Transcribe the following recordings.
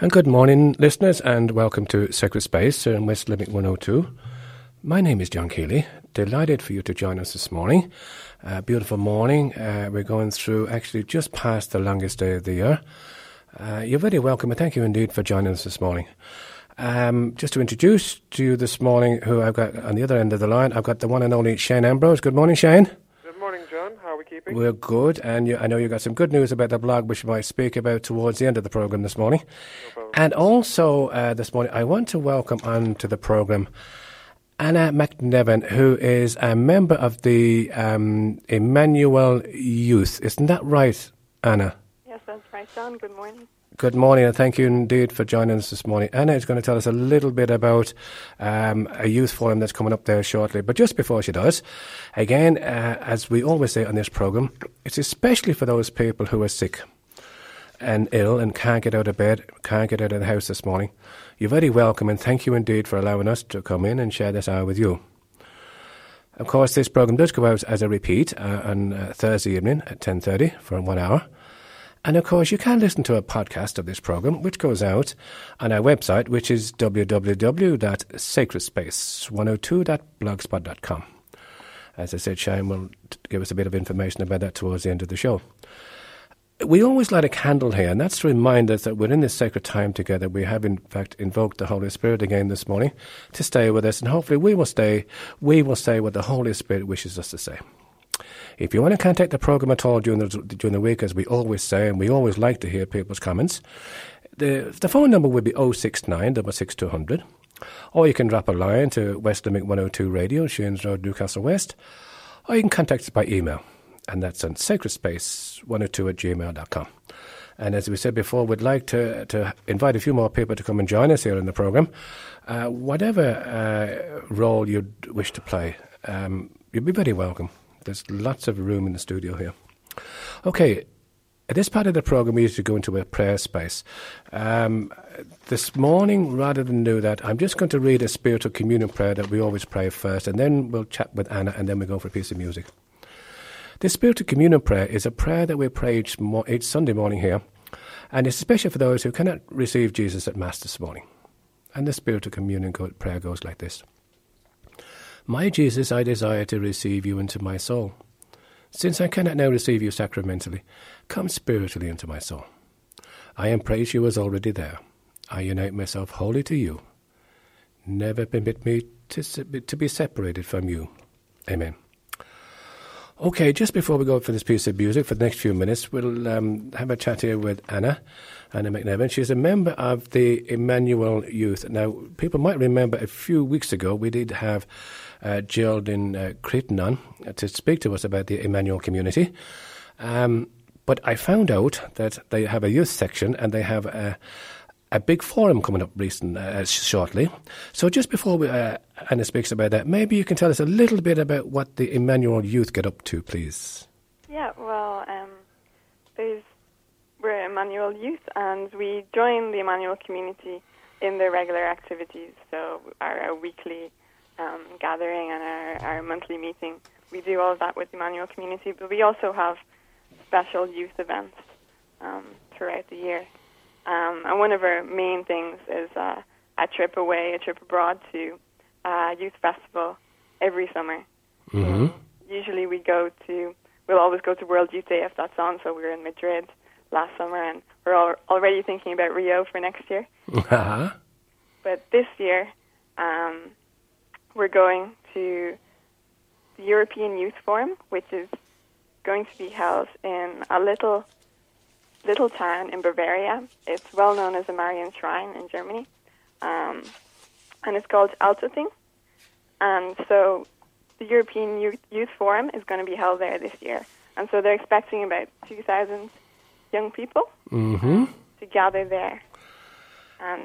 And good morning, listeners, and welcome to Sacred Space here in West Limerick 102. My name is John Keeley. Delighted for you to join us this morning. Uh, beautiful morning. Uh, we're going through actually just past the longest day of the year. Uh, you're very welcome, and thank you indeed for joining us this morning. Um, just to introduce to you this morning, who I've got on the other end of the line, I've got the one and only Shane Ambrose. Good morning, Shane. Good morning, John. How are we keeping? We're good, and you, I know you got some good news about the blog, which we might speak about towards the end of the program this morning. problem. and also uh, this morning, I want to welcome on to the program Anna McNevin, who is a member of the um, Emmanuel Youth. Isn't that right, Anna? Yes, that's right, John. Good morning. Good morning, and thank you indeed for joining us this morning. Anna is going to tell us a little bit about um, a youth forum that's coming up there shortly. But just before she does, again, uh, as we always say on this program, it's especially for those people who are sick and ill and can't get out of bed, can't get out of the house this morning. You're very welcome, and thank you indeed for allowing us to come in and share this hour with you. Of course, this program does go out as a repeat uh, on uh, Thursday evening at 10.30 for one hour. And of course, you can listen to a podcast of this program, which goes out on our website, which is www.sacredspace102.blogspot.com. As I said, Shane will give us a bit of information about that towards the end of the show. We always light a candle here, and that's to remind us that we're in this sacred time together. We have, in fact, invoked the Holy Spirit again this morning to stay with us, and hopefully we will stay. We will say what the Holy Spirit wishes us to say. If you want to contact the program at all during the, during the week, as we always say, and we always like to hear people's comments, the, the phone number would be 069 66200. Or you can drop a line to West Limerick 102 Radio, Shanes Road, Newcastle West. Or you can contact us by email, and that's on sacredspace102 at gmail.com. And as we said before, we'd like to, to invite a few more people to come and join us here in the program. Uh, whatever uh, role you'd wish to play, um, you'd be very welcome. There's lots of room in the studio here. Okay, at this part of the program, we usually go into a prayer space. Um, this morning, rather than do that, I'm just going to read a spiritual communion prayer that we always pray first, and then we'll chat with Anna, and then we go for a piece of music. This spiritual communion prayer is a prayer that we pray each, mo- each Sunday morning here, and it's especially for those who cannot receive Jesus at Mass this morning. And the spiritual communion prayer goes like this My Jesus, I desire to receive you into my soul. Since I cannot now receive you sacramentally, come spiritually into my soul. I embrace you as already there. I unite myself wholly to you. Never permit me to, to be separated from you. Amen. Okay, just before we go for this piece of music, for the next few minutes, we'll um, have a chat here with Anna, Anna McNevin. She's a member of the Emmanuel Youth. Now, people might remember a few weeks ago we did have uh, Geraldine uh, uh, to speak to us about the Emmanuel community. Um, but I found out that they have a youth section and they have a, a big forum coming up recent, uh, shortly. So just before we, uh, Anna speaks about that, maybe you can tell us a little bit about what the Emmanuel Youth get up to, please. Yeah, well, um, there's we're Emmanuel Youth, and we join the Emmanuel community in their regular activities. So our, our weekly um, gathering and our, our monthly meeting, we do all of that with the Emmanuel community. But we also have special youth events um, throughout the year. Um, and one of our main things is uh, a trip away, a trip abroad to a youth festival every summer. Mm-hmm. Usually we go to, we'll always go to World Youth Day if that's on. So we were in Madrid last summer, and we're al- already thinking about Rio for next year. Uh-huh. But this year, um, we're going to the European Youth Forum, which is going to be held in a little little town in Bavaria. It's well known as a Marian Shrine in Germany, um, and it's called Altötting. And so, the European Youth, Youth Forum is going to be held there this year, and so they're expecting about two thousand young people Mm-hmm. to gather there, and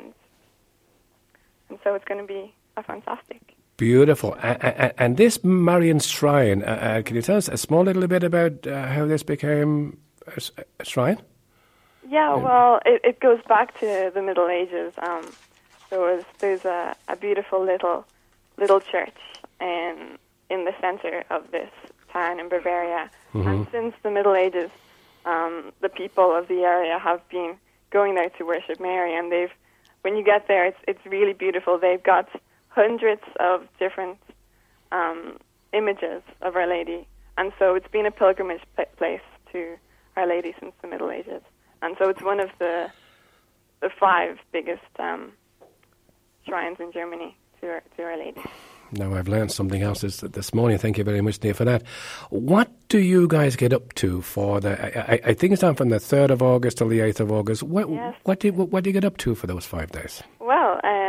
and so it's going to be a fantastic. Beautiful. A- a- a- And this Marian Shrine, uh, uh, can you tell us a small little bit about uh, how this became a shrine? Yeah, well, it, it goes back to the Middle Ages. Um, there was there's a, a beautiful little little church in in the center of this town in Bavaria, and since the Middle Ages, um, the people of the area have been going there to worship Mary. And they've, when you get there, it's it's really beautiful. They've got hundreds of different um, images of Our Lady, and so it's been a pilgrimage pla- place to Our Lady since the Middle Ages. And so it's one of the the five biggest um, shrines in Germany to Our, to Our Lady. Now, I've learned something else this, this morning. Thank you very much, Dave, for that. What do you guys get up to for the? I, I, I think it's on from the 3rd of August till the 8th of August. What, Yes. what, do you, what, what do you get up to for those five days? Well, so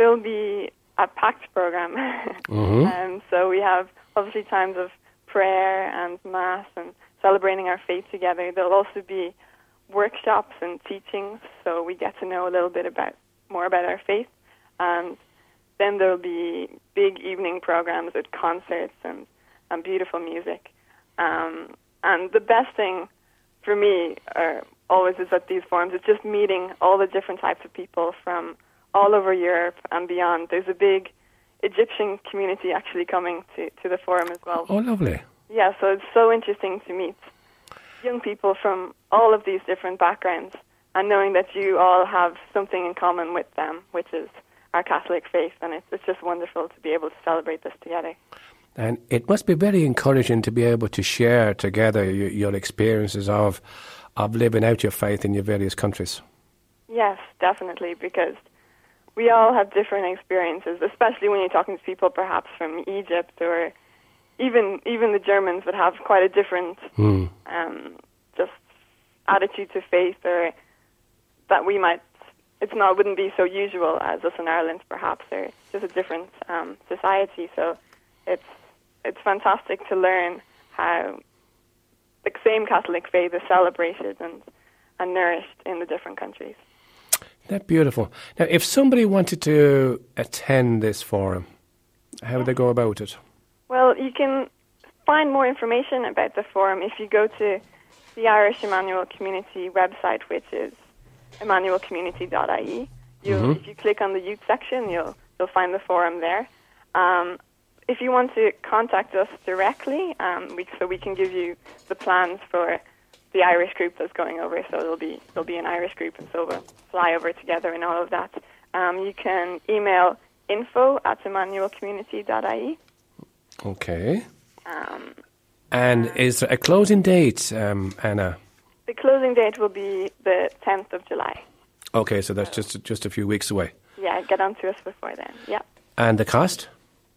there'll be a packed program. Mhm. um, so we have obviously times of prayer and mass and celebrating our faith together. There'll also be workshops and teachings, so we get to know a little bit about more about our faith. And then there'll be big evening programs with concerts and, and beautiful music. Um, and the best thing for me uh, always is at these forums is just meeting all the different types of people from all over Europe and beyond. There's a big Egyptian community actually coming to, to the forum as well. Oh, lovely. Yeah, so it's so interesting to meet young people from all of these different backgrounds and knowing that you all have something in common with them, which is our Catholic faith, and it's, it's just wonderful to be able to celebrate this together. And it must be very encouraging to be able to share together your, your experiences of, of living out your faith in your various countries. Yes, definitely, because we all have different experiences, especially when you're talking to people perhaps from Egypt or even even the Germans would have quite a different Hmm. um, just attitude to faith or that we might it's not wouldn't be so usual as us in Ireland perhaps or just a different um, society so it's it's fantastic to learn how the same Catholic faith is celebrated and and nourished in the different countries. That's beautiful. Now, if somebody wanted to attend this forum, how would they go about it? Well, you can find more information about the forum if you go to the Irish Emmanuel Community website, which is emmanuelcommunity.ie. You'll, Mhm. If you click on the youth section, you'll you'll find the forum there. Um, if you want to contact us directly, um, we, so we can give you the plans for the Irish group that's going over. So there'll be there'll be an Irish group, and so we'll fly over together and all of that. Um, you can email info at emmanuelcommunity.ie. Okay. Um, And is there a closing date, um, Anna? The closing date will be the 10th of July. Okay, so that's just just a few weeks away. Yeah, get on to us before then. Yeah. And the cost?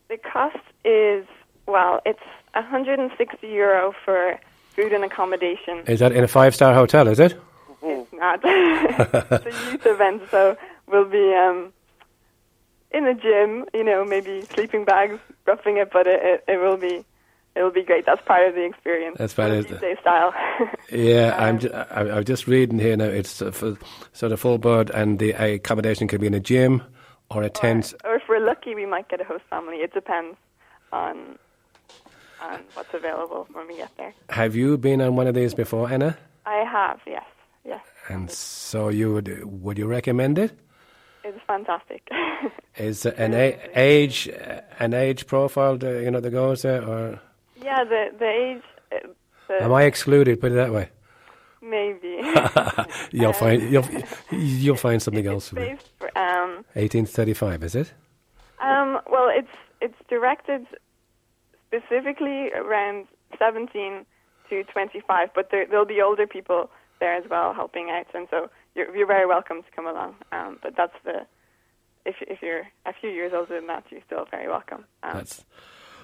The cost is, well, it's 160 euro for food and accommodation. Is that in a five star hotel? Is it? It's not. it's a youth event, so we'll be um, in the gym, you know, maybe sleeping bags, roughing it, but it, it, it will be. It will be great. That's part of the experience. That's part of the- day style. Yeah, I'm. Um, Ju- I, I'm just reading here now. It's uh, for, sort of full board, and the accommodation can be in a gym or a tent. Or if we're lucky, we might get a host family. It depends on on what's available when we get there. Have you been on one of these before, Anna? I have, yes, yes. And so you would would you recommend it? It's fantastic. Is an a- age an age profile you know that goes there, or yeah, the the age, uh, the, am I excluded? Put it that way. maybe. You'll Um, find you'll you'll find something else it's for based for, um, 1835, is it? um, well, it's it's directed specifically around 17 to 25, but there, there'll be older people there as well helping out, and so you're, you're very welcome to come along. Um, but that's the if if you're a few years older than that, you're still very welcome. Um, That's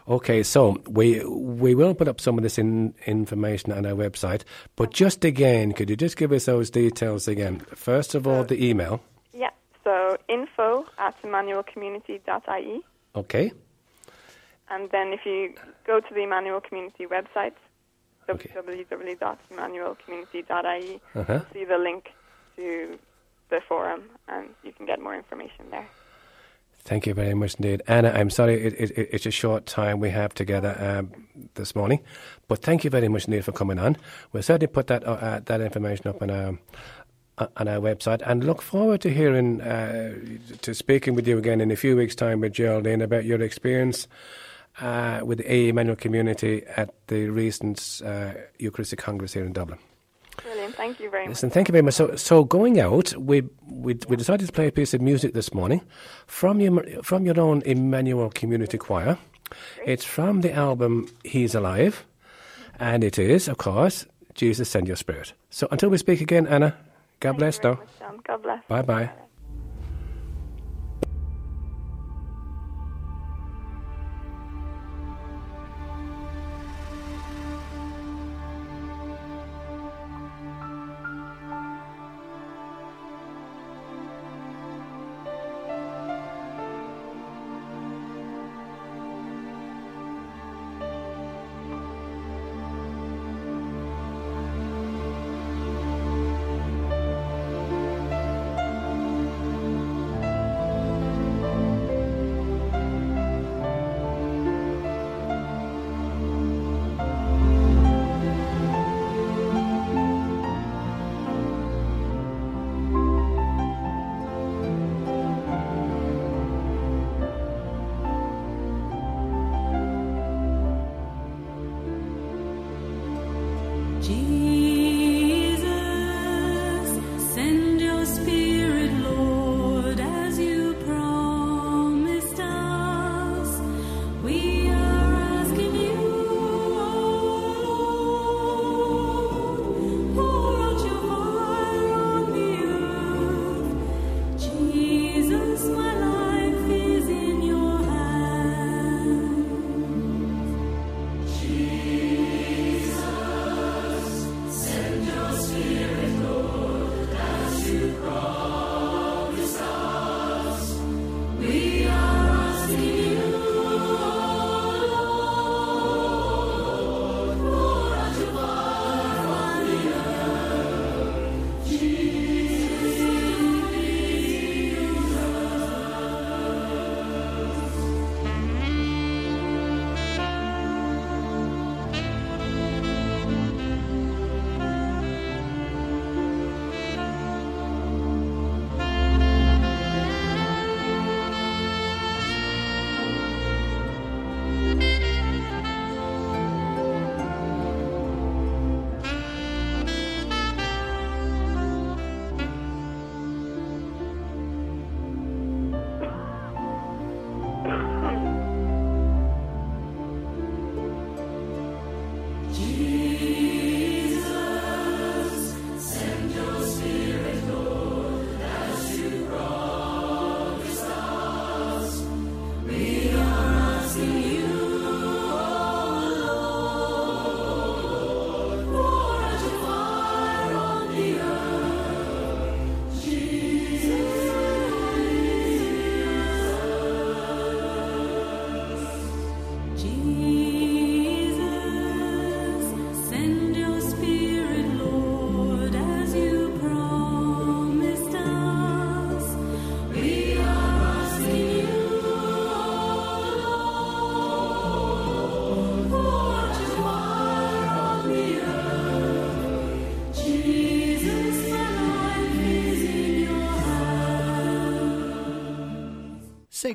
okay. So we we will put up some of this in, information on our website. But just again, could you just give us those details again? First of all, the email. Yeah, so info at emmanuelcommunity.ie. Okay. And then if you go to the Emmanuel Community website, Okay. www.emmanuelcommunity.ie, Uh-huh. you'll see the link to the forum and you can get more information there. Thank you very much indeed, Anna. I'm sorry it, it, it- it's a short time we have together um, this morning, but thank you very much indeed for coming on. We'll certainly put that uh, uh, that information up on our uh, on our website, and look forward to hearing uh, to speaking with you again in a few weeks' time with Geraldine about your experience uh, with the AE Emmanuel community at the recent uh, Eucharistic Congress here in Dublin. Brilliant. Thank you very much. Listen, thank you very much. So, so going out, we, we we decided to play a piece of music this morning from your from your own Emmanuel Community Choir. It's from the album He's Alive, and it is, of course, Jesus Send Your Spirit. So until we speak again, Anna, God Thank bless you very now. much, John. God bless. Bye bye.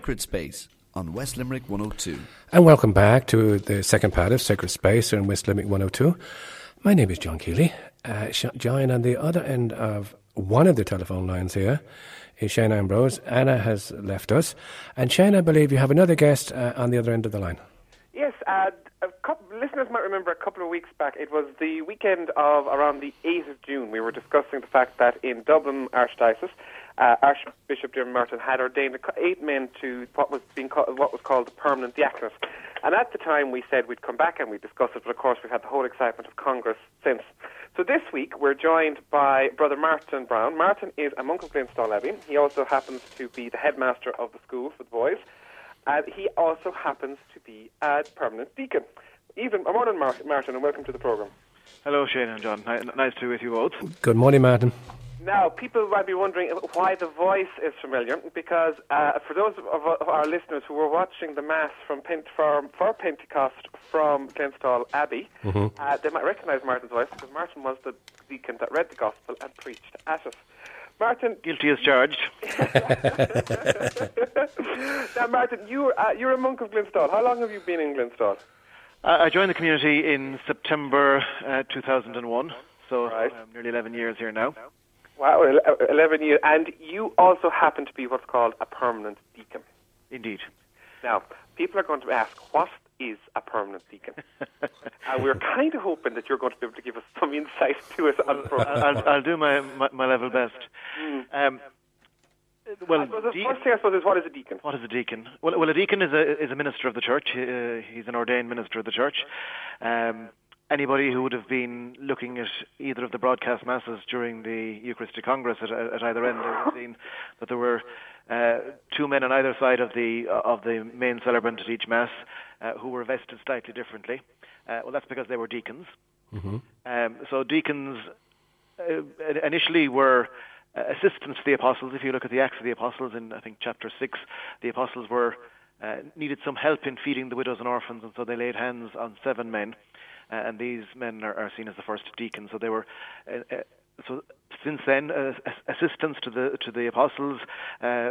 Sacred Space on West Limerick 102. And welcome back to the second part of Sacred Space on West Limerick 102. My name is John Keeley. Uh, John, on the other end of one of the telephone lines here is Shane Ambrose. Anna has left us. And Shane, I believe you have another guest uh, on the other end of the line. Yes, uh, a couple, listeners might remember a couple of weeks back, it was the weekend of around the 8th of June. We were discussing the fact that in Dublin Archdiocese, uh, Archbishop Dermot Martin had ordained eight men to what was being called, what was called the permanent diaconate. And at the time, we said we'd come back and we'd discuss it, but of course, we've had the whole excitement of Congress since. So this week, we're joined by Brother Martin Browne. Martin is a monk of Glenstal Abbey. He also happens to be the headmaster of the school for the boys. And he also happens to be a permanent deacon. Even, morning, Martin, and welcome to the programme. Hello, Shane and John. Nice to be with you both. Good morning, Martin. Now, people might be wondering why the voice is familiar, because uh, for those of, of our listeners who were watching the Mass from Pent- for, for Pentecost from Glenstal Abbey, uh, they might recognise Martin's voice, because Martin was the deacon that read the Gospel and preached at us. Martin, Guilty as charged. now Martin, you, uh, you're a monk of Glenstal. How long have you been in Glenstal? Uh, I joined the community in September uh, 2001, so so Right. um, nearly 11 years here now. Wow, 11 years. And you also happen to be what's called a permanent deacon. Indeed. Now, people are going to ask, what is a permanent deacon? and we're kind of hoping that you're going to be able to give us some insight to it on the program. I'll, I'll do my, my, my level best. Um, well, the de- first thing I suppose is what is a deacon? What is a deacon? Well, well, a deacon is a is a minister of the church. Uh, he's an ordained minister of the church. Um, anybody who would have been looking at either of the broadcast masses during the Eucharistic Congress at, at either end, would have seen that there were uh, two men on either side of the of the main celebrant at each mass uh, who were vested slightly differently. Uh, well, that's because they were deacons. Um, so deacons uh, initially were uh, assistants to the apostles. If you look at the Acts of the Apostles in, I think, chapter 6, the apostles were uh, needed some help in feeding the widows and orphans, and so they laid hands on seven men, uh, and these men are, are seen as the first deacons. So they were. Uh, uh, so since then, uh, as- assistants to the to the apostles uh,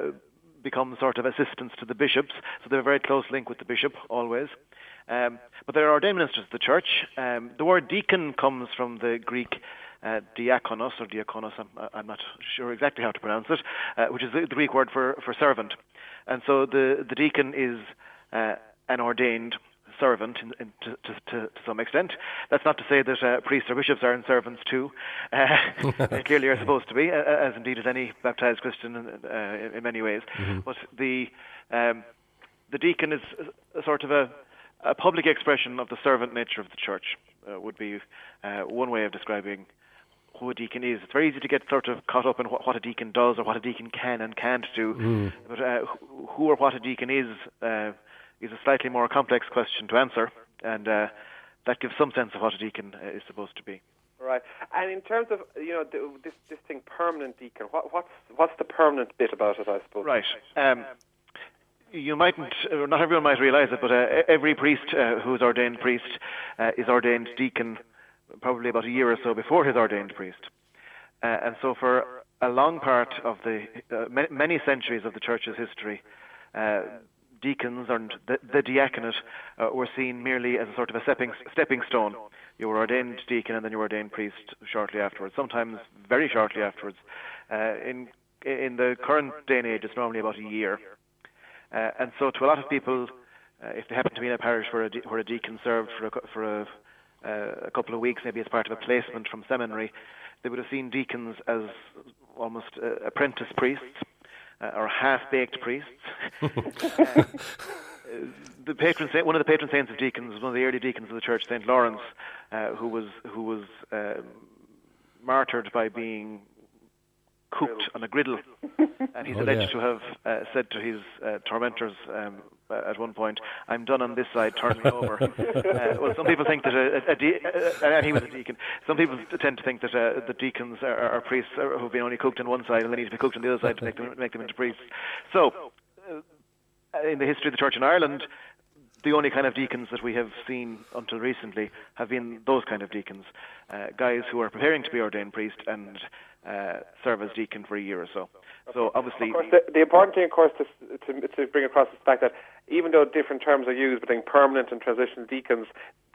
become sort of assistants to the bishops. So they have a very close link with the bishop always. Um, but there are ordained ministers of the church. Um, the word deacon comes from the Greek uh, diakonos or diakonos. I'm, I'm not sure exactly how to pronounce it, uh, which is the, the Greek word for, for servant. And so the the deacon is uh, an ordained servant in, in, to, to, to, to some extent. That's not to say that uh, priests or bishops aren't servants too. Uh, they clearly are supposed to be, uh, as indeed is any baptized Christian uh, in, in many ways. But the um, the deacon is a, sort of a, a public expression of the servant nature of the church. Uh, would be uh, one way of describing who a deacon is. It's very easy to get sort of caught up in what, what a deacon does or what a deacon can and can't do. But uh, who- who or what a deacon is uh, is a slightly more complex question to answer, and uh, that gives some sense of what a deacon uh, is supposed to be. Right. And in terms of you know the, this this thing, permanent deacon. What, what's what's the permanent bit about it? I suppose. Right. Um, you mightn't, uh, not everyone might realise it, but uh, every priest uh, who is ordained priest uh, is ordained deacon probably about a year or so before his ordained priest. Uh, and so for a long part of the, uh, many centuries of the church's history, uh, deacons and the, the diaconate uh, were seen merely as a sort of a stepping, stepping stone. You were ordained deacon and then you were ordained priest shortly afterwards, sometimes very shortly afterwards. Uh, in, in the current day and age, it's normally about a year. Uh, and so, to a lot of people, uh, if they happen to be in a parish where a, de- where a deacon served for a, for a, uh, a couple of weeks, maybe as part of a placement from seminary, they would have seen deacons as almost uh, apprentice priests uh, or half-baked priests. Uh, the patron saint, one of the patron saints of deacons, was one of the early deacons of the church, Saint Lawrence, uh, who was who was um martyred by being cooked on a griddle, and he's Oh, alleged yeah. to have uh, said to his uh, tormentors um, uh, at one point, "I'm done on this side, turn me over." uh, well, some people think that a, a, a de- uh, and he was a deacon. Some people tend to think that uh, the deacons are, are priests uh, who've been only cooked on one side and they need to be cooked on the other side to make them make them into priests. So, uh, in the history of the church in Ireland, the only kind of deacons that we have seen until recently have been those kind of deacons, uh, guys who are preparing to be ordained priest and uh, serve as deacon for a year or so. So obviously, Of course, the, the important thing, of course, to, to, to bring across is the fact that even though different terms are used between permanent and transitional deacons,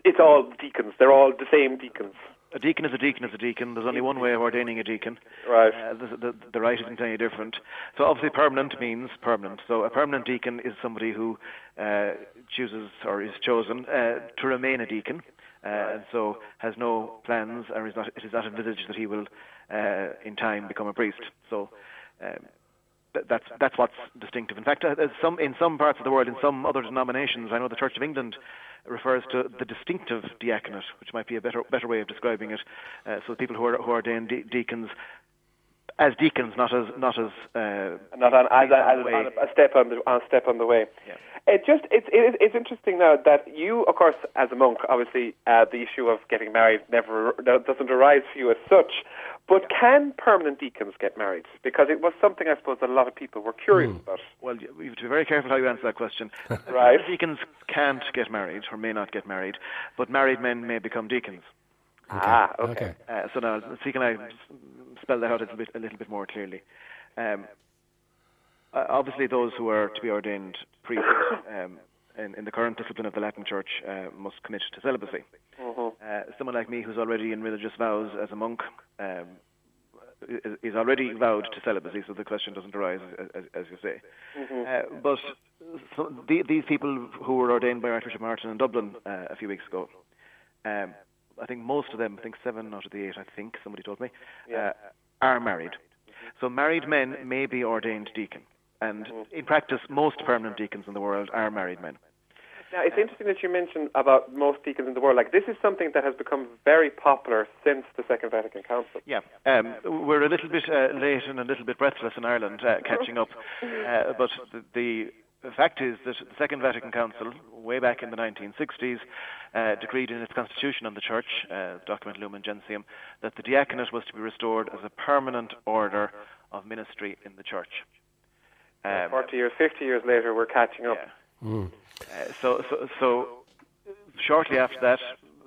it's all deacons. They're all the same deacons. a deacon is a deacon is a deacon. There's only one way of ordaining a deacon. Right. Uh, the, the, the rite isn't any different. So obviously, permanent means permanent. So a permanent deacon is somebody who uh, chooses or is chosen uh, to remain a deacon, uh, and so has no plans, or is not, it is not envisaged that he will, uh, in time, become a priest. So. Um, that's that's what's distinctive. In fact, uh, some in some parts of the world, in some other denominations, I know the Church of England refers to the distinctive diaconate, which might be a better better way of describing it. Uh, so the people who are who are ordained de- deacons as deacons, not as not as uh, not on, as, a, on as way. on a, step on the on a step on the way. Yeah. It just it's it it's interesting now that you, of course, as a monk, obviously uh, the issue of getting married never doesn't arise for you as such. But can permanent deacons get married? Because it was something I suppose that a lot of people were curious about. Well, you you have to be very careful how you answer that question. Right. Deacons can't get married or may not get married, but married men may become deacons. Ah, okay. Okay. Uh, so now, see, can I s- spell that out a little bit, a little bit more clearly? Um, uh, obviously, those who are to be ordained priests um, in, in the current discipline of the Latin Church uh, must commit to celibacy. Uh, someone like me, who's already in religious vows as a monk, um, is, is already vowed to celibacy, so the question doesn't arise, as, as you say. Uh, but so the, these people who were ordained by Archbishop Martin in Dublin uh, a few weeks ago, um, I think most of them, I think seven out of the eight, I think somebody told me, uh, are married. So married men may be ordained deacon, and in practice, most permanent deacons in the world are married men. Now, it's interesting that you mentioned about most deacons in the world. Like, this is something that has become very popular since the Second Vatican Council. Yeah, um, we're a little bit uh, late and a little bit breathless in Ireland, uh, catching up. Uh, but the, the fact is that the Second Vatican Council, way back in the 1960s, uh, decreed in its constitution on the Church, uh, document Lumen Gentium, that the diaconate was to be restored as a permanent order of ministry in the Church. Um, 40 years, 50 years later, we're catching up. yeah. Uh, so, so, so shortly after that,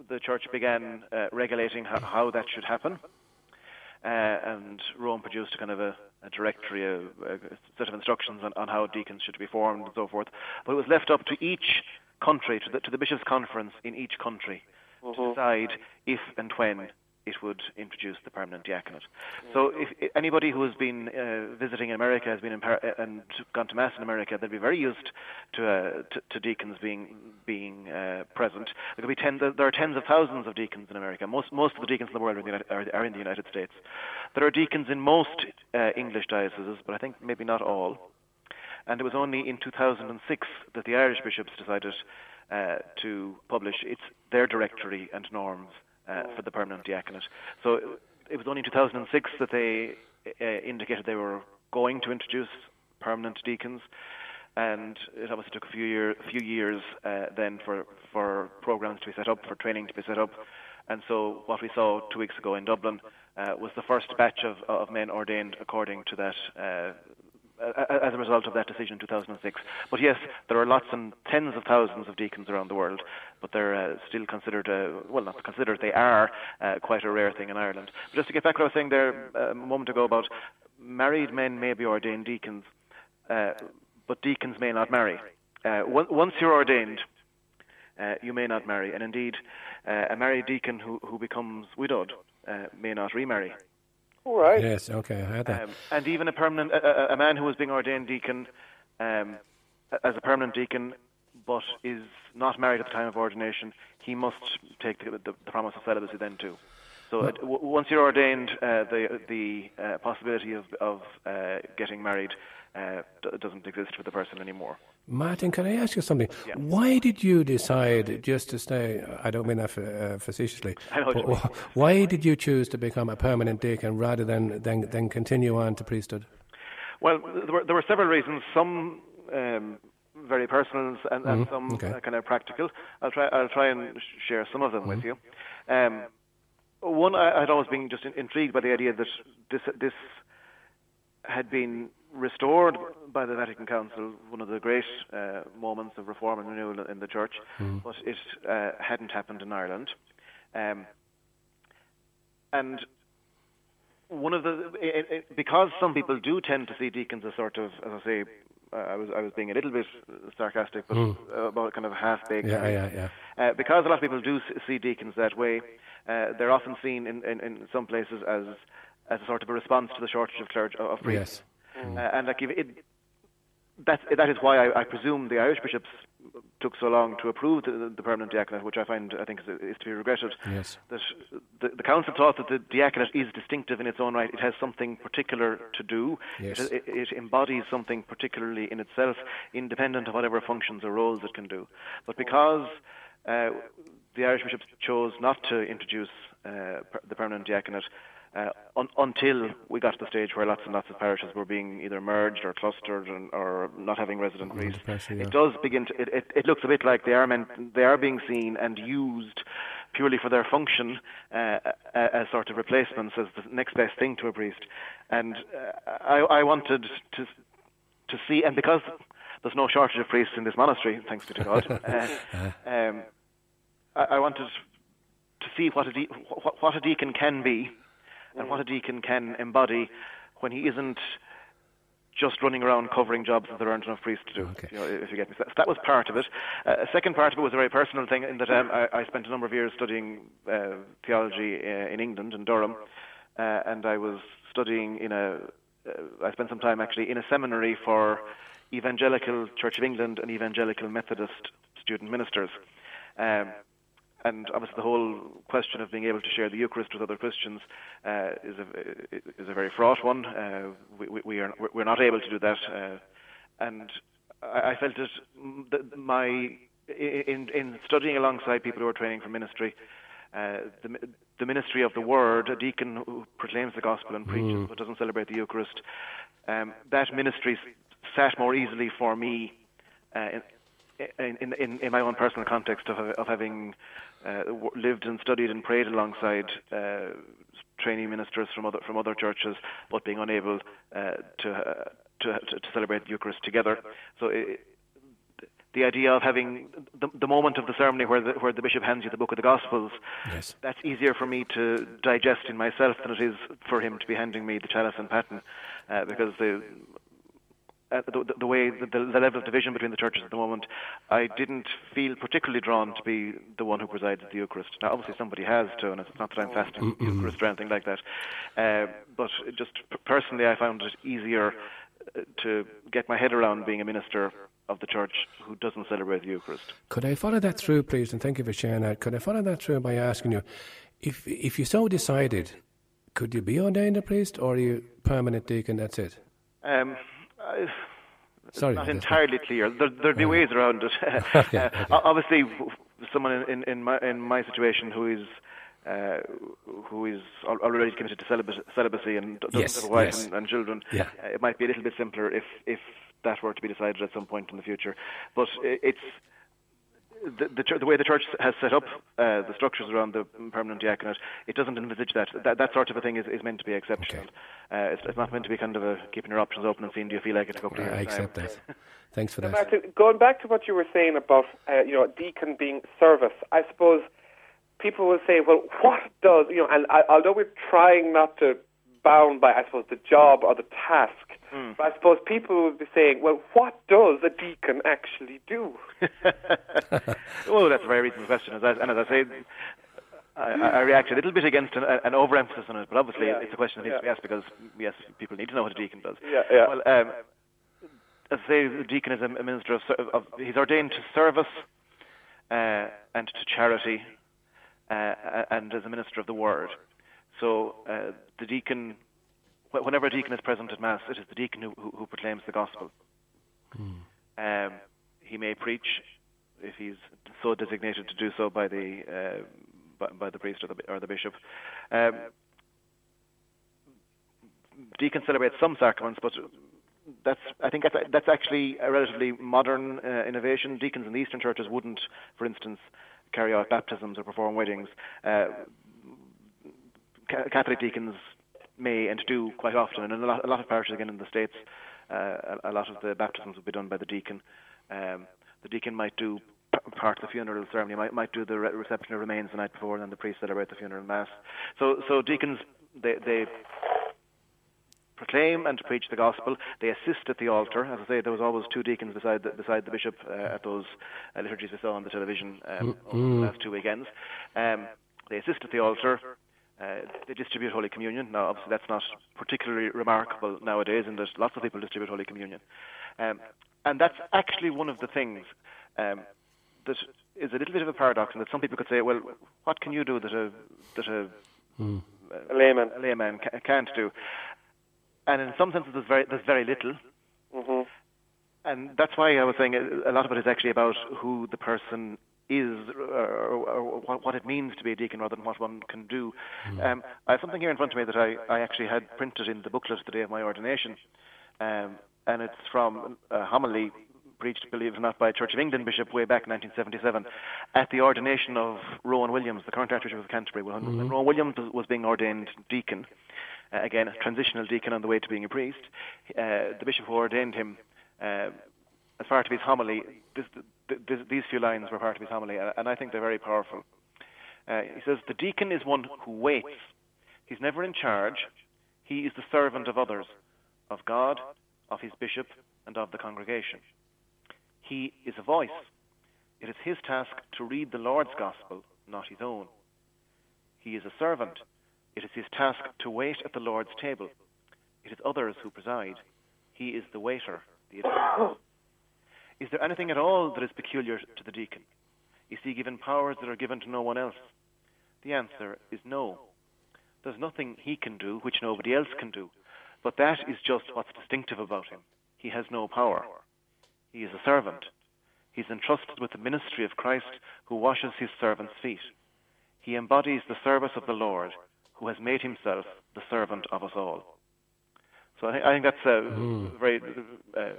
the church began uh, regulating how, how that should happen, uh, and Rome produced a kind of a, a directory, a, a set of instructions on, on how deacons should be formed and so forth. But it was left up to each country, to the, to the bishops' conference in each country, to decide if and when it would introduce the permanent diaconate. So, if, anybody who has been uh, visiting in America has been in Par- uh, and gone to mass in America, they'd be very used to uh, to, to deacons being being uh, present. There could be ten, there are tens of thousands of deacons in America. Most most of the deacons in the world are in the, United, are, are in the United States. There are deacons in most uh, English dioceses, but I think maybe not all. And it was only in 2006 that the Irish bishops decided uh, to publish its their directory and norms uh, for the permanent diaconate. So it was only in 2006 that they uh, indicated they were going to introduce permanent deacons, and it obviously took a few year, a few years uh, then for for programs to be set up, for training to be set up, and so what we saw two weeks ago in Dublin uh, was the first batch of of men ordained according to that. As a result of that decision in 2006. But yes, there are lots and tens of thousands of deacons around the world, but they're uh, still considered, uh, well, not considered, they are uh, quite a rare thing in Ireland. But just to get back to what I was saying there uh, a moment ago about married men may be ordained deacons, uh, but deacons may not marry. Uh, once you're ordained, you may not marry, and indeed, a married deacon who, who becomes widowed may not remarry. All right. Yes, okay, I had that. Um, and even a permanent, a, a- a man who is being ordained deacon, um, as a permanent deacon, but is not married at the time of ordination, he must take the, the, the promise of celibacy then too. So it, w- once you're ordained, uh, the the uh, possibility of of uh, getting married uh, d- doesn't exist for the person anymore. Martin, can I ask you something? Yeah. Why did you decide just to stay? I don't mean that uh, facetiously. I know what but you why did you choose to become a permanent deacon rather than than, than continue on to priesthood? Well, there were, there were several reasons. Some um, very personal and, and some okay. uh, kind of practical. I'll try. I'll try and sh- share some of them with you. Um, one, I, I'd always been just in, intrigued by the idea that this this had been restored by the Vatican Council, one of the great uh, moments of reform and renewal in the Church, but it uh, hadn't happened in Ireland. Um, and one of the it, it, because some people do tend to see deacons as sort of, as I say, uh, I was I was being a little bit sarcastic, but uh, about kind of half baked. Yeah, yeah, yeah. Uh, because a lot of people do see deacons that way, uh, they're often seen in, in, in some places as as a sort of a response to the shortage of clergy of priests. Yes. Uh, and like it, that that is why I, I presume the Irish bishops took so long to approve the, the permanent diaconate, which I find I think is, is to be regretted. Yes. That the, the council thought that the diaconate is distinctive in its own right. It has something particular to do. Yes. It, it, it embodies something particularly in itself, independent of whatever functions or roles it can do. But because uh, the Irish bishops chose not to introduce uh, per- the permanent diaconate uh, un- until we got to the stage where lots and lots of parishes were being either merged or clustered and, or not having resident priests. pressure, yeah. It does begin to. It, it, it looks a bit like they are meant. They are being seen and used purely for their function uh, as sort of replacements, as the next best thing to a priest. And uh, I, I wanted to to see, and because there's no shortage of priests in this monastery, thanks be to God, uh, um, I, I wanted to see what a, de- what, what a deacon can be and what a deacon can embody when he isn't just running around covering jobs that there aren't enough priests to do. Okay. You know, if you get me. So that was part of it. Uh, a second part of it was a very personal thing in that um, I, I spent a number of years studying uh, theology uh, in England, in Durham, uh, and I was studying in a. Uh, I spent some time actually in a seminary for Evangelical Church of England and Evangelical Methodist student ministers. Um, and obviously, the whole question of being able to share the Eucharist with other Christians uh, is a is a very fraught one. Uh, we, we- we are we're not able to do that, uh, and I, I felt that mm, my in in studying alongside people who are training for ministry, uh, the the ministry of the Word, a deacon who proclaims the gospel and preaches but doesn't celebrate the Eucharist, um, that ministry sat more easily for me. Uh, in, in, in, in my own personal context of, of having uh, lived and studied and prayed alongside uh, trainee ministers from other from other churches, but being unable uh, to, uh, to to to celebrate the Eucharist together. So. It, the idea of having the, the moment of the ceremony where the, where the bishop hands you the book of the Gospels, Yes. that's easier for me to digest in myself than it is for him to be handing me the chalice and paten, uh, because the uh, the, the, the way the, the level of division between the churches at the moment, I didn't feel particularly drawn to be the one who presides at the Eucharist. Now, obviously, somebody has to, and it's not that I'm fasting the Eucharist or anything like that. Uh, but just personally, I found it easier uh, to get my head around being a minister of the church who doesn't celebrate the Eucharist. Could I follow that through, please? And thank you for sharing that. Could I follow that through by asking you, if if you so decided, could you be ordained a priest, or are you permanent deacon? That's it. Um, I, Sorry, not entirely clear. There, there'd be ways around it. Uh, okay. Obviously, someone in, in, in my in my situation who is uh, who is already committed to celibacy, celibacy and doesn't Yes, have a wife yes. and, and children, Yeah. uh, it might be a little bit simpler if if that were to be decided at some point in the future. But it's the, the, the way the church has set up uh, the structures around the permanent diaconate, it doesn't envisage that. That, that sort of a thing is, is meant to be exceptional. Uh, it's, it's not meant to be kind of a keeping your options open and seeing do you feel like it a couple of I years' time. accept that. Thanks for that. Martin, going back to what you were saying about uh, you know deacon being service, I suppose people will say, well, what does you know? And I, although we're trying not to bound by, I suppose, the job or the task, but I suppose people would be saying, well, what does a deacon actually do? oh, that's a very reasonable question. As I, and as I say, I, I react a little bit against an, an overemphasis on it, but obviously Yeah. it's a question that needs to be asked because, yes, people need to know what a deacon does. Yeah, yeah. Well, um, as I say, the deacon is a, a minister of, of, he's ordained to service uh, and to charity uh, and as a minister of the word. So uh, the deacon, whenever a deacon is present at Mass, it is the deacon who, who, who proclaims the gospel. Um, he may preach if he's so designated to do so by the uh, by, by the priest or the, or the bishop. Um, deacons celebrate some sacraments, but that's I think that's, that's actually a relatively modern uh, innovation. Deacons in the Eastern churches wouldn't, for instance, carry out baptisms or perform weddings. Uh, Catholic deacons may and do quite often, and in a lot, a lot of parishes again in the states, uh, a, a lot of the baptisms will be done by the deacon. Um, the deacon might do part of the funeral ceremony, might might do the re- reception of remains the night before, and then the priest celebrate the funeral mass. So so deacons they they proclaim and preach the gospel. They assist at the altar. As I say, there was always two deacons beside the, beside the bishop uh, at those uh, liturgies we saw on the television um, over the last two weekends. Um, they assist at the altar. Uh, they distribute Holy Communion. Now, obviously, that's not particularly remarkable nowadays, and there's lots of people distribute Holy Communion. Um, and that's actually one of the things um, that is a little bit of a paradox, and that some people could say, well, what can you do that a that a, A layman. a layman ca- can't do? And in some senses, there's very there's very little. hmm And that's why I was saying a a lot of it is actually about who the person is or, or what, what it means to be a deacon rather than what one can do. Um, I have something here in front of me that I, I actually had printed in the booklet the day of my ordination. Um, and it's from a homily preached, believe it or not, by a Church of England bishop way back in 1977 at the ordination of Rowan Williams, the current Archbishop of Canterbury. When, when Rowan Williams was- was being ordained deacon, uh, again, a transitional deacon on the way to being a priest, uh, the bishop who ordained him uh, as part of his homily, this, th th these few lines were part of his homily, and and I think they're very powerful. Uh, he says, The deacon is one who waits. He's never in charge. He is the servant of others, of God, of his bishop and of the congregation. He is a voice. It is his task to read the Lord's gospel, not his own. He is a servant. It is his task to wait at the Lord's table. It is others who preside. He is the waiter, the attendant. Is there anything at all that is peculiar to the deacon? Is he given powers that are given to no one else? The answer is no. There's nothing he can do which nobody else can do, but that is just what's distinctive about him. He has no power. He is a servant. He's entrusted with the ministry of Christ who washes his servants' feet. He embodies the service of the Lord who has made himself the servant of us all. So I, think that's a very uh,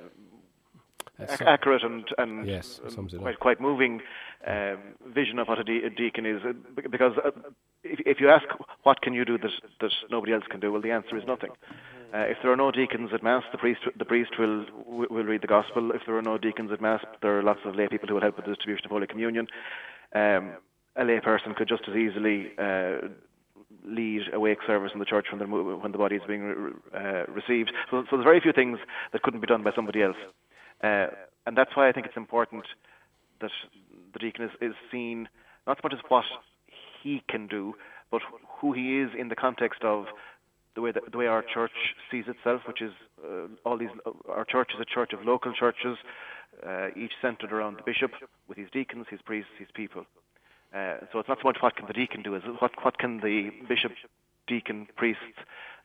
ac- accurate and, and Yes, um, sums it up. quite, quite moving um, vision of what a, de- a deacon is. Because uh, if, if you ask what can you do that, that nobody else can do, well, the answer is nothing. Uh, if there are no deacons at mass, the priest the priest will will read the gospel. If there are no deacons at mass, there are lots of lay people who will help with the distribution of Holy Communion. Um, a lay person could just as easily uh, lead a wake service in the church when the when the body is being re- uh, received. So, so there's very few things that couldn't be done by somebody else, uh, and that's why I think it's important that the deacon is, is seen not so much as what he can do, but who he is in the context of the way that, the way our church sees itself, which is uh, all these. Our church is a church of local churches, uh, each centred around the bishop with his deacons, his priests, his people. Uh, so it's not so much what can the deacon do, as what what can the bishop, deacon, priests,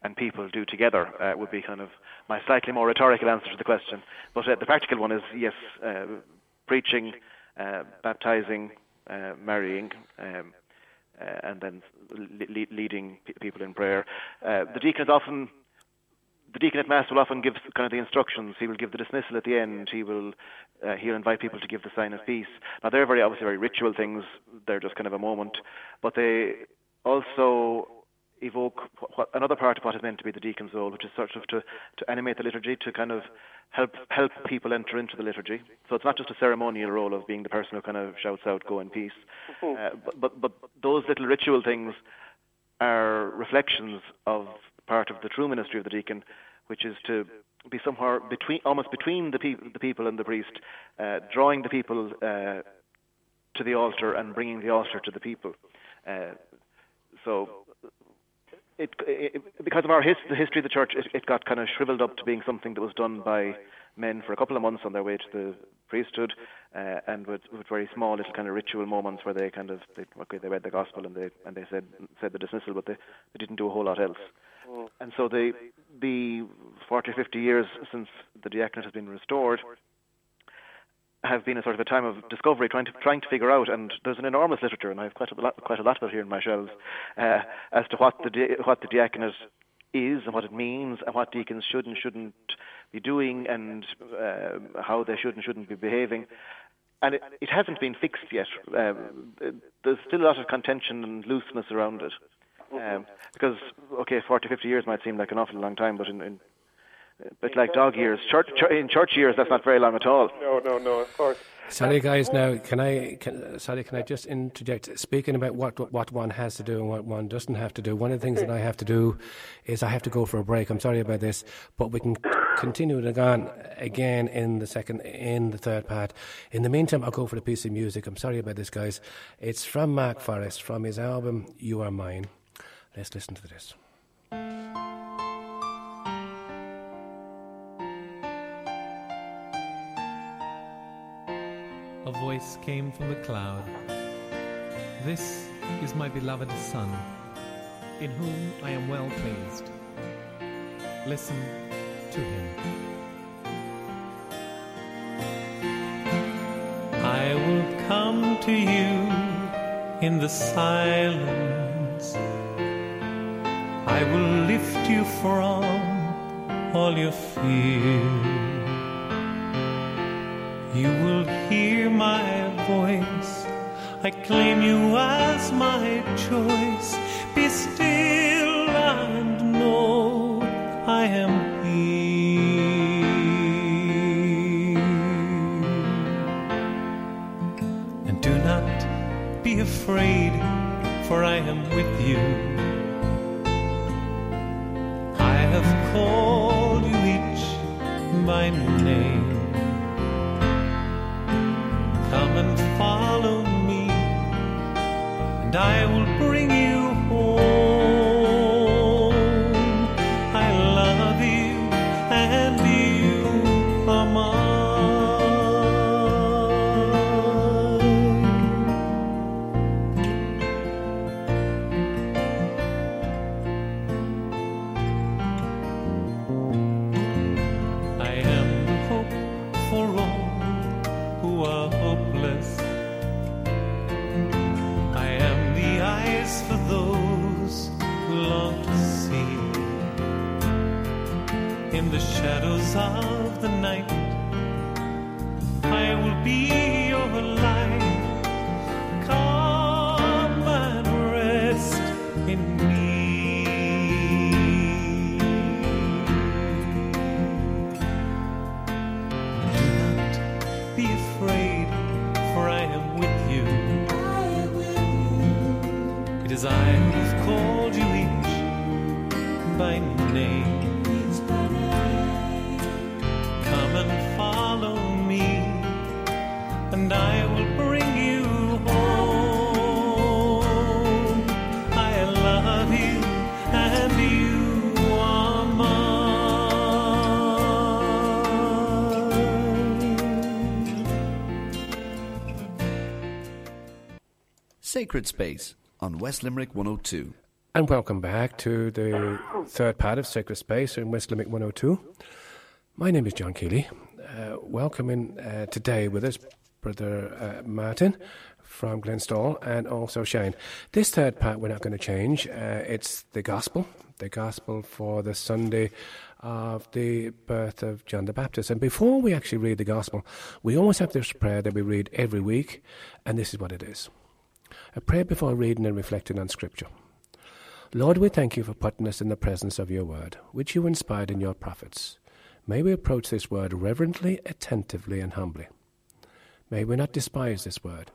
and people do together uh, would be kind of my slightly more rhetorical answer to the question. But uh, the practical one is yes, uh, preaching, uh, baptizing, uh, marrying. Um, uh, and then le- le- leading pe- people in prayer. The deacon is often the deacon at mass will often give kind of the instructions. He will give the dismissal at the end. He will he'll invite people to give the sign of peace. Now they're very obviously very ritual things. They're just kind of a moment, but they also evoke what, another part of what is meant to be the deacon's role, which is sort of to, to animate the liturgy, to kind of help help people enter into the liturgy. So it's not just a ceremonial role of being the person who kind of shouts out "Go in peace," uh, but, but but those little ritual things are reflections of part of the true ministry of the deacon, which is to be somewhere between, almost between the, peop the people and the priest, uh, drawing the people uh, to the altar and bringing the altar to the people. Uh, so, it, it, because of our his, the history of the church, it, it got kind of shriveled up to being something that was done by men for a couple of months on their way to the priesthood, uh, and with, with very small little kind of ritual moments where they kind of they, okay they read the gospel and they and they said said the dismissal, but they, they didn't do a whole lot else. And so the the 40 or 50 years since the diaconate has been restored have been a sort of a time of discovery, trying to trying to figure out. And there's an enormous literature, and I have quite a lot, quite a lot of it here in my shelves, uh, as to what the what the diaconate is and what it means, and what deacons should and shouldn't be doing, and uh, how they should and shouldn't be behaving. And it, it hasn't been fixed yet. Um, there's still a lot of contention and looseness around it. Um, because, okay, 40, 50 years might seem like an awful long time, but in, in but like dog years, church, church, in church years, that's not very long at all. No, no, no, of course. Sorry, guys. Now, can I? Can, sorry, can I just interject? Speaking about what what one has to do and what one doesn't have to do. One of the things that I have to do is I have to go for a break. I'm sorry about this, but we can continue it on again in the second, in the third part. In the meantime, I'll go for a piece of music. I'm sorry about this, guys. It's from Mark Forrest from his album "You Are Mine." Let's listen to this. A voice came from the cloud. This is my beloved Son, in whom I am well pleased. Listen to him. I will come to you in the silence. I will lift you from all your fear. You will voice. I claim you as my choice. Be still shadows of the night, I will be your light. Sacred Space on West Limerick 102. And welcome back to the third part of Sacred Space in West Limerick 102. My name is John Keeley. Uh, welcome in uh, today with us, Brother uh, Martin from Glenstal and also Shane. This third part we're not going to change. Uh, it's the Gospel, the Gospel for the Sunday of the birth of John the Baptist. And before we actually read the Gospel, we always have this prayer that we read every week, and this is what it is a prayer before reading and reflecting on Scripture. Lord, we thank you for putting us in the presence of your word, which you inspired in your prophets. May we approach this word reverently, attentively, and humbly. May we not despise this word,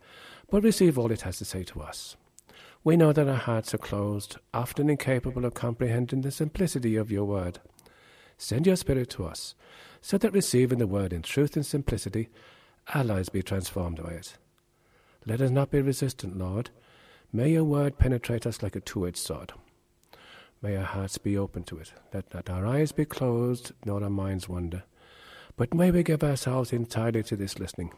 but receive all it has to say to us. We know that our hearts are closed, often incapable of comprehending the simplicity of your word. Send your Spirit to us, so that receiving the word in truth and simplicity, our lives be transformed by it. Let us not be resistant, Lord. May your word penetrate us like a two edged sword. May our hearts be open to it. Let not our eyes be closed, nor our minds wander. But may we give ourselves entirely to this listening.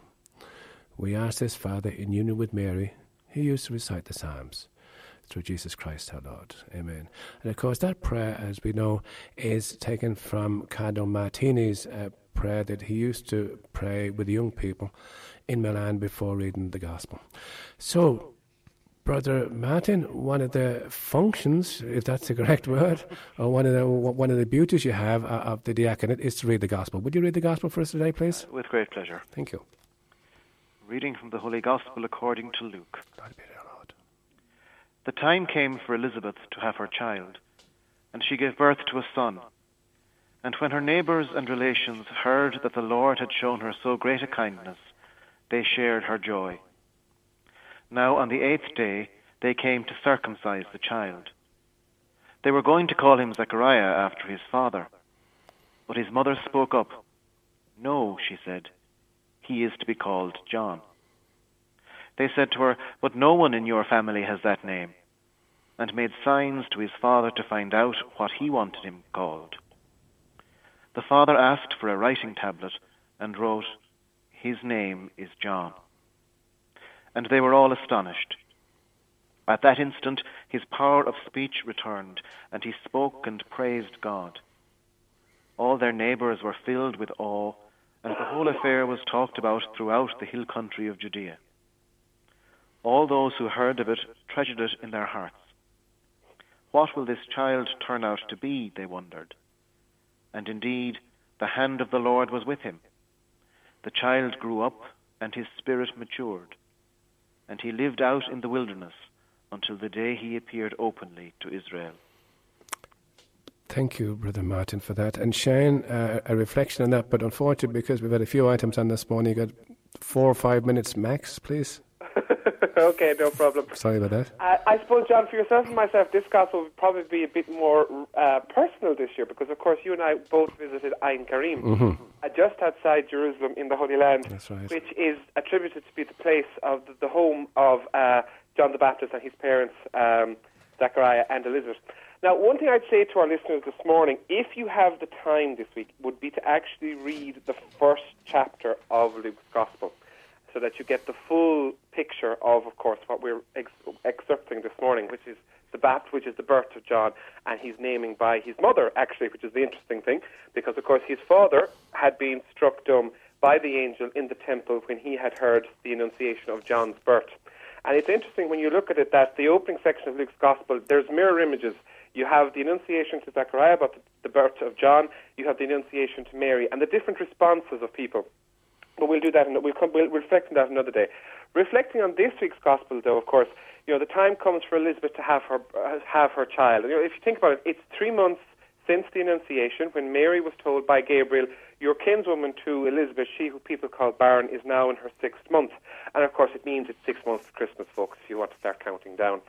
We ask this, Father, in union with Mary, who used to recite the Psalms, through Jesus Christ our Lord. Amen. And of course, that prayer, as we know, is taken from Cardinal Martini's uh, prayer that he used to pray with young people in Milan before reading the Gospel. So, Brother Martin, one of the functions, if that's the correct word, or one of the one of the beauties you have uh, of the diaconate is to read the Gospel. Would you read the Gospel for us today, please? With great pleasure. Thank you. Reading from the Holy Gospel according to Luke. God be our Lord. The time came for Elizabeth to have her child, and she gave birth to a son. And when her neighbors and relations heard that the Lord had shown her so great a kindness, they shared her joy. Now on the eighth day they came to circumcise the child. They were going to call him Zechariah after his father. But his mother spoke up. No, she said, he is to be called John. They said to her, But no one in your family has that name, and made signs to his father to find out what he wanted him called. The father asked for a writing tablet and wrote, His name is John. And they were all astonished. At that instant his power of speech returned, and he spoke and praised God. All their neighbors were filled with awe, and the whole affair was talked about throughout the hill country of Judea. All those who heard of it treasured it in their hearts. What will this child turn out to be? They wondered. And indeed, the hand of the Lord was with him. The child grew up, and his spirit matured, and he lived out in the wilderness until the day he appeared openly to Israel. Thank you, Brother Martin, for that. And Shane, uh, a reflection on that, but unfortunately, because we've had a few items on this morning, you got four or five minutes max, please. okay, no problem. Sorry about that. Uh, I suppose, John, for yourself and myself, this gospel would probably be a bit more uh, personal this year because, of course, you and I both visited Ein Karim, uh, just outside Jerusalem in the Holy Land, That's right. which is attributed to be the place of the, the home of uh, John the Baptist and his parents, um, Zechariah and Elizabeth. Now, one thing I'd say to our listeners this morning, if you have the time this week, would be to actually read the first chapter of Luke's Gospel so that you get the full picture of, of course, what we're ex- excerpting this morning, which is the bapt, which is the birth of John, and he's naming by his mother, actually, which is the interesting thing, because, of course, his father had been struck dumb by the angel in the temple when he had heard the annunciation of John's birth. And it's interesting when you look at it that the opening section of Luke's Gospel, there's mirror images. You have the annunciation to Zechariah about the, birth of John, you have the annunciation to Mary, and the different responses of people. But we'll do that, and we'll, come, we'll reflect on that another day. Reflecting on this week's gospel, though, of course, you know the time comes for Elizabeth to have her uh, have her child. And you know, if you think about it, it's three months since the Annunciation when Mary was told by Gabriel, "Your kinswoman to Elizabeth, she who people call barren, is now in her sixth month." And of course, it means it's six months to Christmas, folks. If you want to start counting down,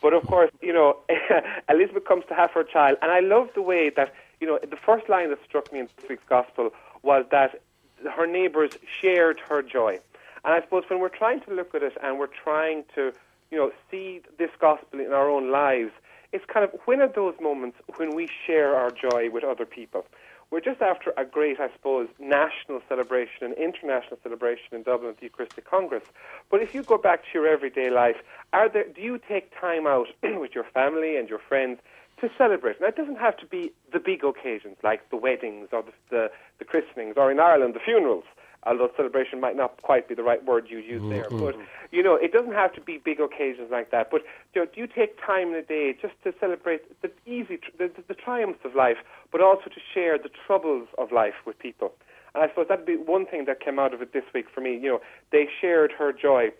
but of course, you know, Elizabeth comes to have her child, and I love the way that you know the first line that struck me in this week's gospel was that her neighbours shared her joy. And I suppose when we're trying to look at it and we're trying to, you know, see this gospel in our own lives, it's kind of when are those moments when we share our joy with other people? We're just after a great, I suppose, national celebration and international celebration in Dublin at the Eucharistic Congress. But if you go back to your everyday life, are there, do you take time out with your family and your friends to celebrate? Now, it doesn't have to be the big occasions like the weddings or the, the, the christenings or in Ireland, the funerals although celebration might not quite be the right word you use there. Mm-hmm. But you know, it doesn't have to be big occasions like that. But you know, do you take time in a day just to celebrate the easy, the, the, the triumphs of life, but also to share the troubles of life with people? And I suppose that'd be one thing that came out of it this week for me. You know, they shared her joy.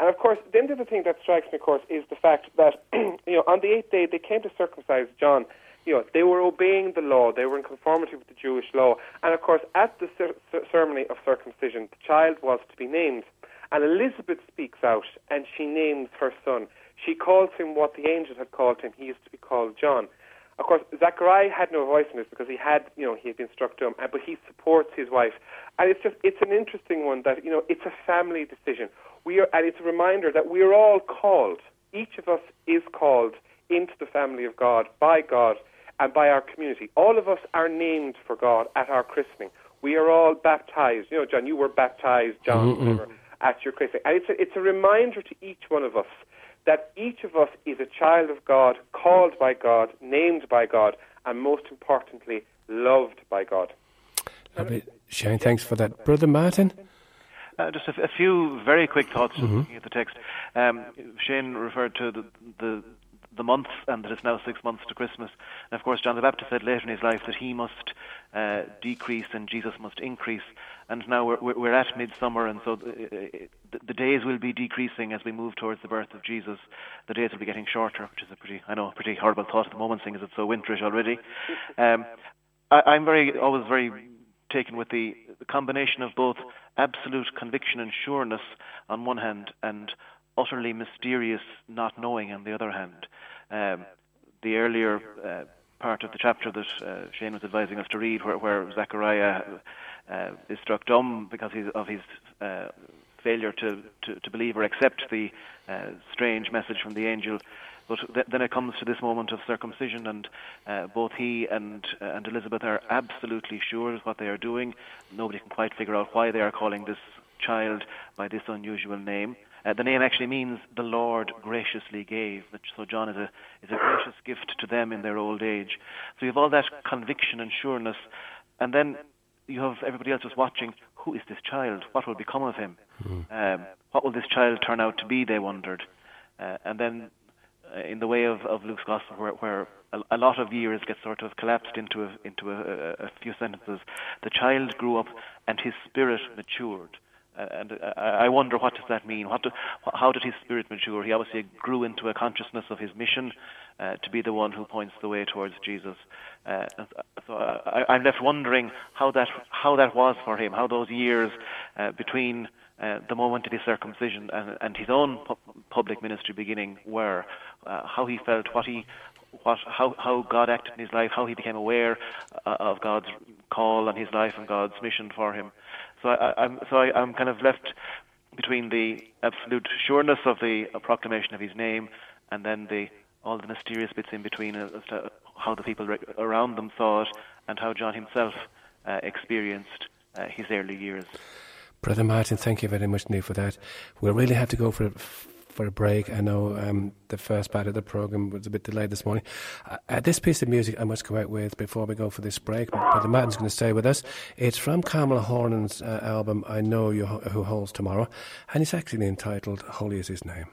And of course, then the other thing that strikes me, of course, is the fact that you know on the eighth day they came to circumcise John you know, they were obeying the law. They were in conformity with the Jewish law. And of course, at the cer- cer- ceremony of circumcision, the child was to be named. And Elizabeth speaks out and she names her son. She calls him what the angel had called him. He used to be called John. Of course, Zachariah had no voice in this because he had, you know, he had been struck dumb, but he supports his wife. And it's just, it's an interesting one that, you know, it's a family decision. We are, and it's a reminder that we are all called. Each of us is called into the family of God by God and by our community. All of us are named for God at our christening. We are all baptized. You know, John, you were baptized, John, whatever, at your christening. And it's a, it's a reminder to each one of us that each of us is a child of God, called by God, named by God, and most importantly, loved by God. Lovely. Shane, thanks for that. Brother Martin? Uh, just a, f- a few very quick thoughts looking at the text. Um, Shane referred to the, the the months and that it's now six months to Christmas. And of course, John the Baptist said later in his life that he must uh, decrease and Jesus must increase. And now we're, we're at midsummer, and so the, the, the days will be decreasing as we move towards the birth of Jesus. The days will be getting shorter, which is a pretty, I know, a pretty horrible thought at the moment, seeing as it's so winterish already. Um, I, I'm very, always very taken with the, the combination of both absolute conviction and sureness on one hand and utterly mysterious not knowing on the other hand. Um, the earlier uh, part of the chapter that uh, Shane was advising us to read, where, where Zechariah uh, is struck dumb because of his uh, failure to, to, to believe or accept the uh, strange message from the angel. But th- then it comes to this moment of circumcision, and uh, both he and and Elizabeth are absolutely sure of what they are doing. Nobody can quite figure out why they are calling this child by this unusual name. Uh, the name actually means the Lord graciously gave. So John is a is a gracious gift to them in their old age. So you have all that conviction and sureness, and then you have everybody else just watching. Who is this child? What will become of him? Um, what will this child turn out to be? They wondered, uh, and then uh, in the way of, of Luke's gospel, where, where a, a lot of years get sort of collapsed into a, into a, a, a few sentences. The child grew up, and his spirit matured. Uh, and uh, I wonder what does that mean? Do, how did his spirit mature? He obviously grew into a consciousness of his mission uh, to be the one who points the way towards Jesus. Uh, so I, I'm left wondering how that how that was for him. How those years uh, between uh, the moment of his circumcision and, and his own pu- public ministry beginning were, uh, how he felt, what he, what, how, how God acted in his life, how he became aware uh, of God's call on his life and God's mission for him. So I, I'm, so I, I'm kind of left between the absolute sureness of the proclamation of his name and then the all the mysterious bits in between as to how the people around them it and how John himself uh, experienced uh, his early years. Brother Martin, thank you very much indeed for that. We'll really have to go for for a break. I know um, the first part of the program was a bit delayed this morning. Uh, uh, this piece of music I must go out with before we go for this break. Brother Martin's going to stay with us. It's from Carmel Hornan's uh, album I Know You Ho- Who Holds Tomorrow, and it's actually entitled Holy is His Name.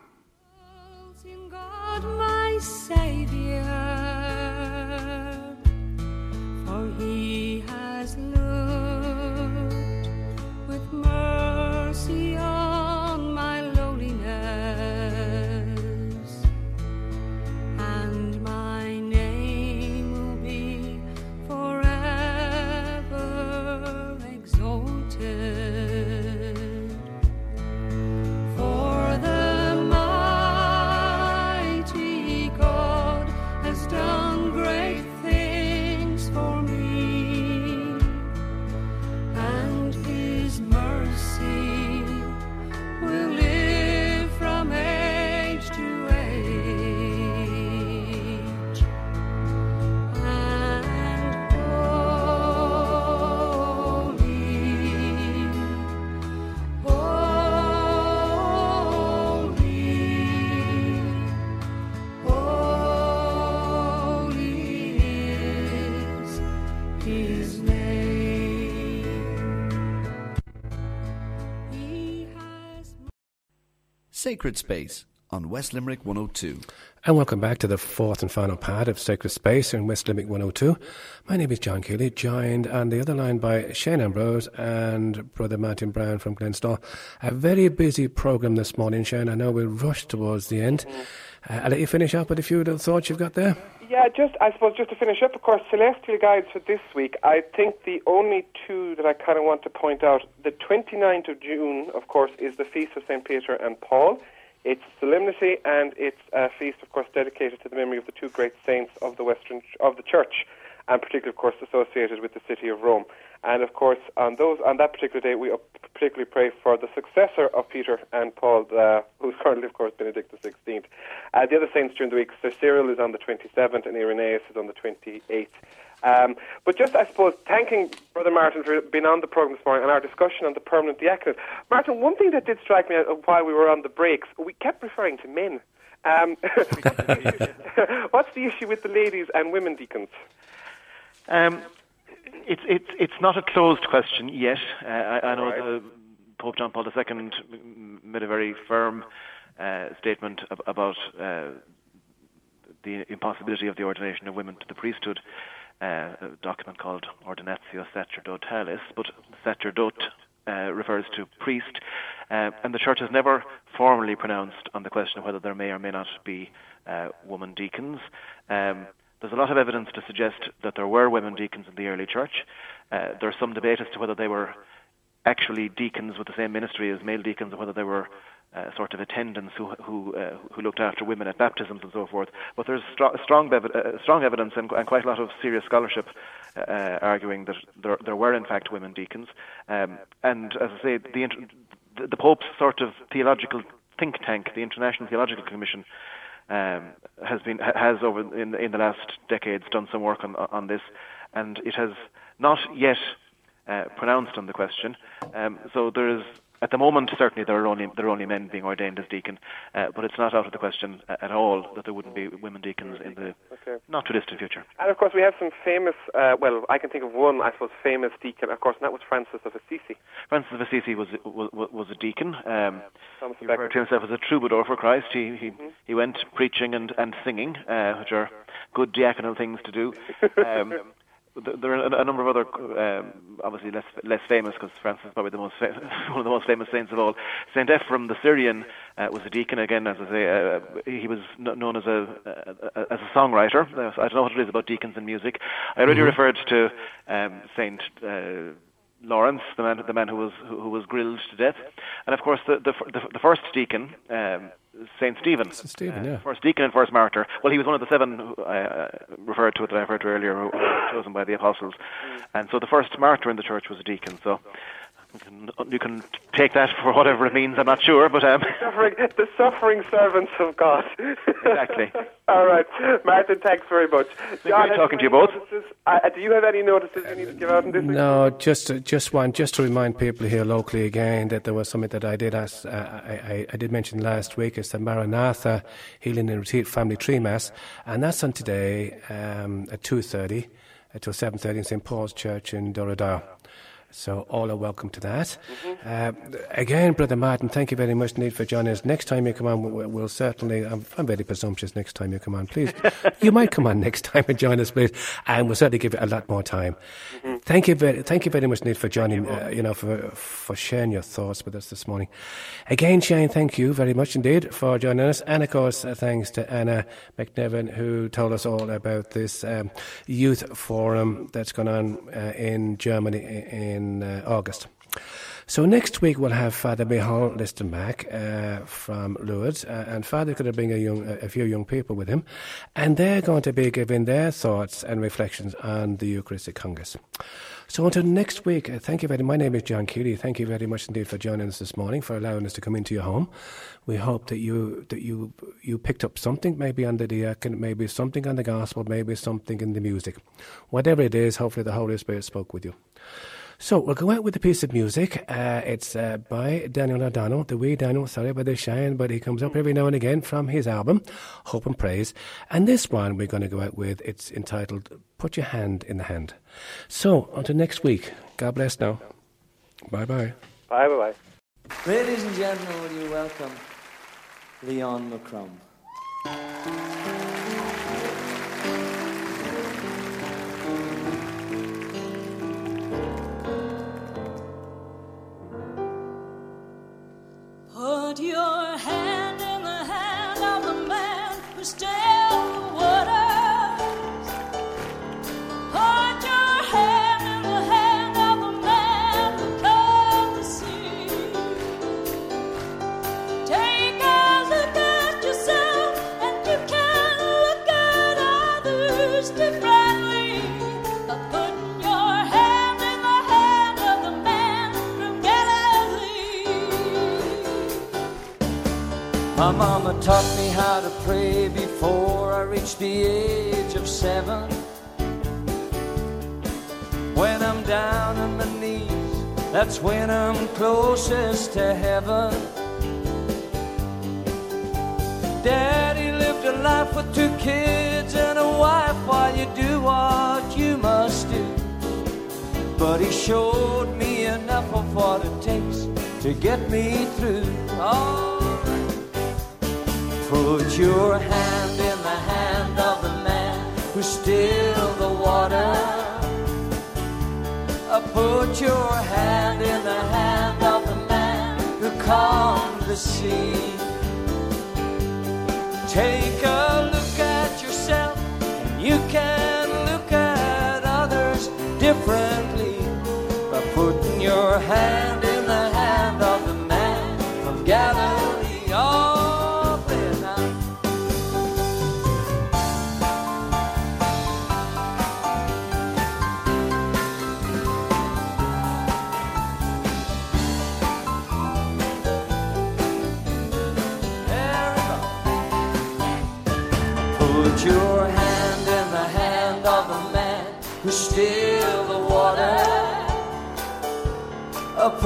Sacred Space on West Limerick 102. And welcome back to the fourth and final part of Sacred Space in West Limerick 102. My name is John Keeley, joined on the other line by Shane Ambrose and Brother Martin Browne from Glenstal. A very busy programme this morning, Shane. I know we're rushed towards the end. Uh, I'll let you finish up with a few little thoughts you've got there. Yeah, just I suppose just to finish up, of course, celestial guides for this week. I think the only two that I kind of want to point out. The 29th of June, of course, is the feast of Saint Peter and Paul. It's solemnity and it's a feast, of course, dedicated to the memory of the two great saints of the Western of the Church, and particularly, of course, associated with the city of Rome. And of course, on those on that particular day, we particularly pray for the successor of Peter and Paul, uh, who's currently, of course, Benedict XVI. Uh, the other saints during the week, Sir Cyril is on the 27th, and Irenaeus is on the 28th. Um, but just, I suppose, thanking Brother Martin for being on the programme this morning and our discussion on the permanent diaconate. Martin, one thing that did strike me uh, while we were on the breaks, we kept referring to men. Um, what's the issue with the ladies and women deacons? Um, it's it's it's not a closed question yet. Uh, I, I know the Pope John Paul II made a very firm uh, statement ab- about uh, the impossibility of the ordination of women to the priesthood. Uh, a document called Ordinatio Sacerdotalis, but Sacerdot uh, refers to priest, uh, and the Church has never formally pronounced on the question of whether there may or may not be uh, woman deacons. Um, there's a lot of evidence to suggest that there were women deacons in the early church. Uh, there's some debate as to whether they were actually deacons with the same ministry as male deacons, or whether they were uh, sort of attendants who who uh, who looked after women at baptisms and so forth. But there's stro- strong bev- uh, strong evidence and, and quite a lot of serious scholarship uh, arguing that there there were in fact women deacons. Um, and as I say, the, the Pope's sort of theological think tank, the International Theological Commission, um, has been has over in in the last decades done some work on on this, and it has not yet uh, pronounced on the question. Um, so there is. At the moment, certainly there are only there are only men being ordained as deacon, uh, but it's not out of the question at all that there wouldn't be women deacons in the Okay. not too distant future. And of course, we have some famous, uh, well, I can think of one, I suppose, famous deacon, of course, and that was Francis of Assisi. Francis of Assisi was was, was a deacon. Um, Thomas he referred to himself as a troubadour for Christ. He he, he went preaching and, and singing, uh, which are good diaconal things to do. Um, there are a, number of other, um, obviously less less famous, because Francis is probably the most fa- one of the most famous saints of all. Saint Ephrem the Syrian uh, was a deacon again, as I say. Uh, he was kn- known as a uh, as a songwriter. Uh, I don't know what it is about deacons and music. I already referred to um, Saint. Uh, Lawrence, the man, the man who was who, who was grilled to death, and of course the the, the, the first deacon, um, Saint Stephen, St. Stephen, uh, yeah. first deacon and first martyr. Well, he was one of the seven who I uh, referred to it that I referred to earlier, who were chosen by the apostles, and so the first martyr in the church was a deacon. So. You can, you can take that for whatever it means. I'm not sure, but um, Suffering, the suffering servants of God. Exactly. All right, Martin. Thanks very much. John, great talking to you both. Uh, do you have any notices you need to give out in this? No, just uh, just one, just to remind people here locally again that there was something that I did ask, uh, I, I, I did mention last week. It's the Maranatha Healing and Retreat Family Tree Mass, and that's on today um, at two thirty until seven thirty in St Paul's Church in Doradar. So all are welcome to that. Uh, again, Brother Martin, thank you very much indeed for joining us. Next time you come on, we'll, we'll certainly, I'm, I'm very presumptuous next time you come on, please. you might come on next time and join us, please, and we'll certainly give it a lot more time. Thank you very, thank you very much indeed for joining, uh, you know, for, for sharing your thoughts with us this morning. Again, Shane, thank you very much indeed for joining us. And of course, uh, thanks to Anna McNevin, who told us all about this um, youth forum that's going on uh, in Germany i- in uh, August. So next week we'll have Father Michal Listenback uh, from Lourdes, uh, and Father's going to bring a, young, a few young people with him, and they're going to be giving their thoughts and reflections on the Eucharistic Congress. So until next week, uh, thank you very much. My name is John Keeley. Thank you very much indeed for joining us this morning, for allowing us to come into your home. We hope that you that you you picked up something, maybe under the diaconate, maybe something on the gospel, maybe something in the music. Whatever it is, hopefully the Holy Spirit spoke with you. So we'll go out with a piece of music. Uh, it's uh, by Daniel O'Donnell, the wee Daniel, sorry about the shine, but he comes up every now and again from his album, Hope and Praise. And this one we're going to go out with, it's entitled Put Your Hand in the Hand. So until next week, God bless now. Bye bye. Bye, bye, bye. Ladies and gentlemen, will you welcome Leon McCrum? Put to pray before I reach the age of seven. When I'm down on my knees, that's when I'm closest to heaven. Daddy lived a life with two kids and a wife while you do what you must do. But he showed me enough of what it takes to get me through. Right. Put your hand in the hand of the man who stilled the water. Uh, Put your hand in the hand of the man who calmed the sea. Take a look at yourself, and you can look at others differently by putting your hand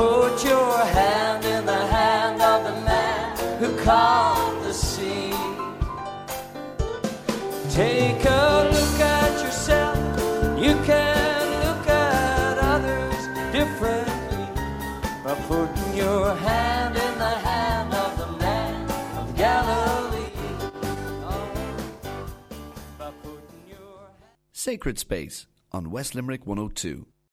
Put your hand in the hand of the man who calmed the sea. Take a look at yourself. You can look at others differently by putting your hand in the hand of the man of Galilee. Oh, Sacred Space on West Limerick 102.